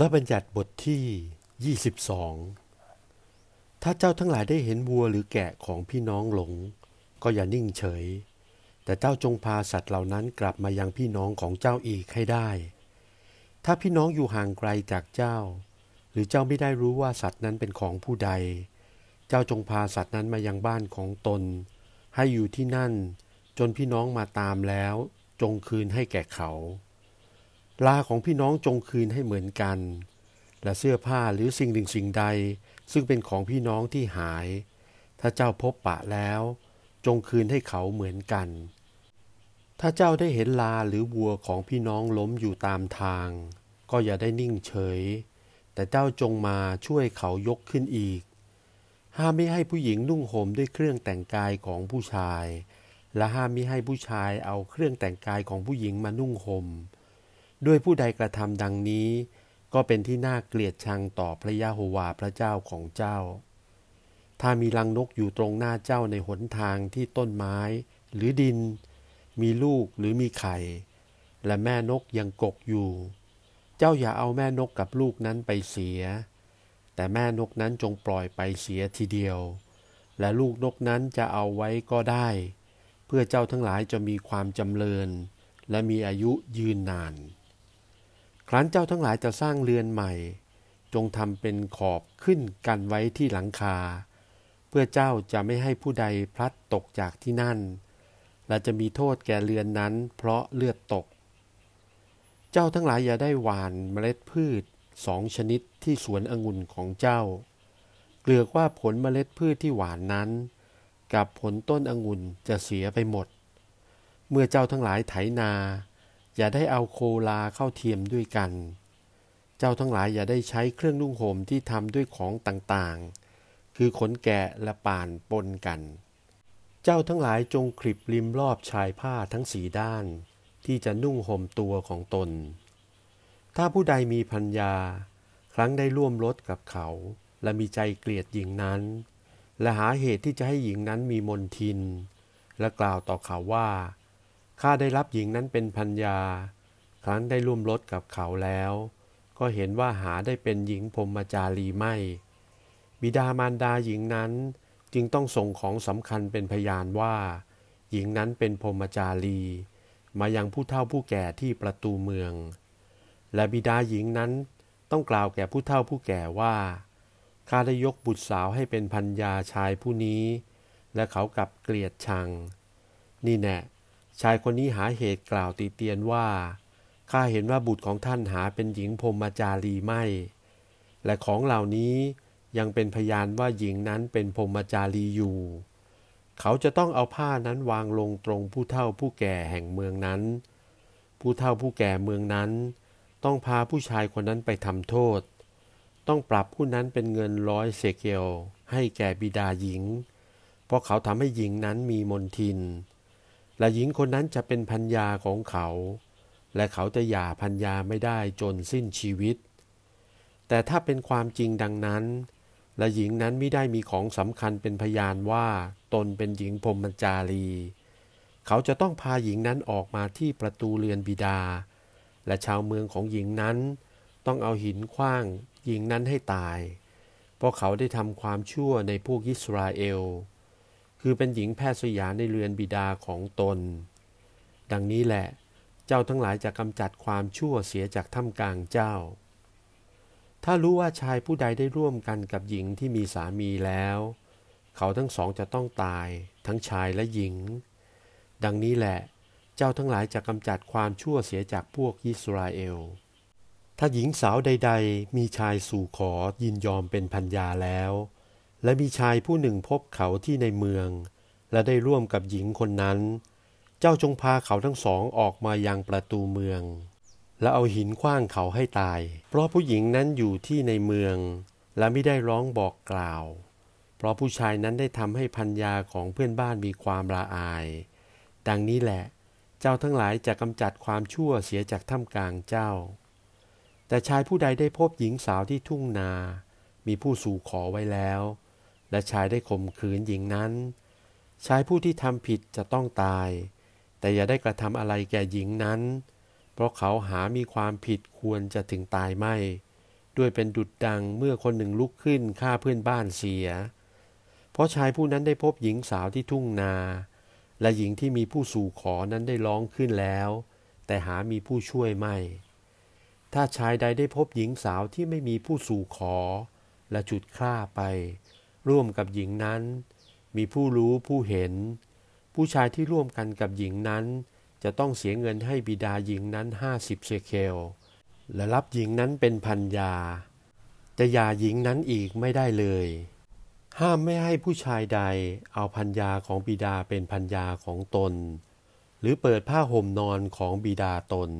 ระบัญญัติบทที่ 22 ถ้าเจ้าทั้งหลายได้เห็นวัวหรือแกะของพี่น้องหลง ก็อย่านิ่งเฉย แต่เจ้าจงพาสัตว์เหล่านั้นกลับมายังพี่น้องของเจ้าอีกให้ได้ ถ้าพี่น้องอยู่ห่างไกลจากเจ้า หรือเจ้าไม่ได้รู้ว่าสัตว์นั้นเป็นของผู้ใด เจ้าจงพาสัตว์นั้นมายังบ้านของตน ให้อยู่ที่นั่น จนพี่น้องมาตามแล้ว จงคืนให้แก่เขา ลาของพี่น้องจงคืนให้เหมือนกัน และเสื้อผ้าหรือสิ่งหนึ่งสิ่งใด ซึ่งเป็นของพี่น้องที่หาย ถ้าเจ้าพบปะแล้ว จงคืนให้เขาเหมือนกัน ถ้าเจ้าได้เห็นลาหรือวัวของพี่น้องล้มอยู่ตามทาง ก็อย่าได้นิ่งเฉย แต่เจ้าจงมาช่วยเขายกขึ้นอีก ห้ามไม่ให้ผู้หญิงนุ่งห่มด้วยเครื่องแต่งกายของผู้ชาย และห้ามไม่ให้ผู้ชายเอาเครื่องแต่งกายของผู้หญิงมานุ่งห่ม ด้วยผู้ใดกระทำดังนี้ ก็เป็นที่น่าเกลียดชังต่อพระยาโฮวาพระเจ้าของเจ้า ถ้ามีรังนกอยู่ตรงหน้าเจ้าในหนทางที่ต้นไม้ หรือดิน มีลูกหรือมีไข่ และแม่นกยังกกอยู่ เจ้าอย่าเอาแม่นกกับลูกนั้นไปเสีย แต่แม่นกนั้นจงปล่อยไปเสียทีเดียว และลูกนกนั้นจะเอาไว้ก็ได้ เพื่อเจ้าทั้งหลายจะมีความจำเริญ และมีอายุยืนนาน ครั้นเจ้าทั้งหลายจะสร้างเรือนใหม่ จงทำเป็นขอบขึ้นกันไว้ที่หลังคา เพื่อเจ้าจะไม่ให้ผู้ใดพลัดตกจากที่นั่น และจะมีโทษแก่เรือนนั้น เพราะเลือดตก เจ้าทั้งหลายอย่าได้หวานเมล็ดพืชสองชนิดที่สวนองุ่นของเจ้า เกลือกว่าผลเมล็ดพืชที่หวานนั้น กับผลต้นองุ่นจะเสียไปหมด เมื่อเจ้าทั้งหลายไถนา อย่าได้เอาโคลาเข้าเทียมด้วยกัน เจ้าทั้งหลายอย่าได้ใช้เครื่องนุ่งห่มที่ทำด้วยของต่างๆ คือขนแกะและป่านปนกัน เจ้าทั้งหลายจงคลิบริมรอบชายผ้าทั้งสีด้าน ที่จะนุ่งห่มตัวของตน ถ้าผู้ใดมีพัญญา ครั้งได้ร่วมรถกับเขา และมีใจเกลียดหญิงนั้น และหาเหตุที่จะให้หญิงนั้นมีมนทิน และกล่าวต่อเขาว่า ข้าได้รับหญิงนั้นเป็นพัญญา ครั้นได้ร่วมรถกับเขาแล้ว ก็เห็นว่าหาได้เป็นหญิงพรมจารีไม่ บิดามารดาหญิงนั้นจึงต้องส่งของสำคัญเป็นพยานว่า หญิงนั้นเป็นพรมจารี มายังผู้เฒ่าผู้แก่ที่ประตูเมือง และบิดาหญิงนั้นต้องกล่าวแก่ผู้เฒ่าผู้แก่ว่าข้าได้ยกบุตรสาวให้เป็นพัญญาชายผู้นี้ และเขากลับเกลียดชัง นี่แน่ ชายคนนี้หาเหตุกล่าวตีเตียนว่า ข้าเห็นว่าบุตรของท่านหาเป็นหญิงพรมจารีไม่ และของเหล่านี้ยังเป็นพยานว่าหญิงนั้นเป็นพรมจารีอยู่ เขาจะต้องเอาผ้านั้นวางลงตรงผู้เฒ่าผู้แก่แห่งเมืองนั้น ผู้เฒ่าผู้แก่เมืองนั้น ต้องพาผู้ชายคนนั้นไปทำโทษ ต้องปรับผู้นั้นเป็นเงินร้อยเซเกลให้แก่บิดาหญิง เพราะเขาทำให้หญิงนั้นมีมนทิน และหญิงคนนั้นจะเป็นพัญญาของเขา และเขาจะหย่าพัญญาไม่ได้จนสิ้นชีวิต แต่ถ้าเป็นความจริงดังนั้น และหญิงนั้นไม่ได้มีของสำคัญเป็นพยานว่าตนเป็นหญิงพรมจารี เขาจะต้องพาหญิงนั้นออกมาที่ประตูเรือนบิดา และชาวเมืองของหญิงนั้น ต้องเอาหินคว้างหญิงนั้นให้ตาย เพราะเขาได้ทำความชั่วในพวกอิสราเอล คือเป็นหญิงแพทย์สยามในเรือนบิดาของตน ดังนี้แหละ เจ้าทั้งหลายจะกำจัดความชั่วเสียจากถ้ำกลางเจ้า ถ้ารู้ว่าชายผู้ใดได้ร่วมกันกับหญิงที่มีสามีแล้ว เขาทั้งสองจะต้องตาย ทั้งชายและหญิง ดังนี้แหละ เจ้าทั้งหลายจะกำจัดความชั่วเสียจากพวกอิสราเอล ถ้าหญิงสาวใด ๆ มีชายสู่ขอยินยอมเป็นพัญญาแล้ว และมีชายผู้หนึ่งพบเขาที่ในเมือง และได้ร่วมกับหญิงคนนั้น เจ้าจงพาเขาทั้งสองออกมายังประตูเมือง และเอาหินคว้างเขาให้ตาย เพราะผู้หญิงนั้นอยู่ที่ในเมือง และไม่ได้ร้องบอกกล่าว เพราะผู้ชายนั้นได้ทำให้พัญญาของเพื่อนบ้านมีความละอาย ดังนี้แหละ เจ้าทั้งหลายจะกำจัดความชั่วเสียจากท่ามกลางเจ้า แต่ชายผู้ใดได้พบหญิงสาวที่ทุ่งนา มีผู้สู่ขอไว้แล้ว และชายได้ข่มขืนหญิงนั้น ชายผู้ที่ทำผิดจะต้องตาย แต่อย่าได้กระทำอะไรแก่หญิงนั้น เพราะเขาหามีความผิดควรจะถึงตายไม่ ด้วยเป็นดุดดังเมื่อคนหนึ่งลุกขึ้นฆ่าเพื่อนบ้านเสีย เพราะชายผู้นั้นได้พบหญิงสาวที่ทุ่งนา และหญิงที่มีผู้สู่ขอนั้นได้ร้องขึ้นแล้ว แต่หามีผู้ช่วยไม่ ถ้าชายใดได้พบหญิงสาวที่ไม่มีผู้สู่ขอ และจุดฆ่าไป ร่วมกับหญิงนั้น มีผู้รู้ผู้เห็น ผู้ชายที่ร่วมกันกับหญิงนั้น จะต้องเสียเงินให้บิดาหญิงนั้นห้าสิบเชเคล และรับหญิงนั้นเป็นพันยา จะยาหญิงนั้นอีกไม่ได้เลย ห้ามไม่ให้ผู้ชายใดเอาพันยาของบิดาเป็นพันยาของตน หรือเปิดผ้าห่มนอนของบิดาตน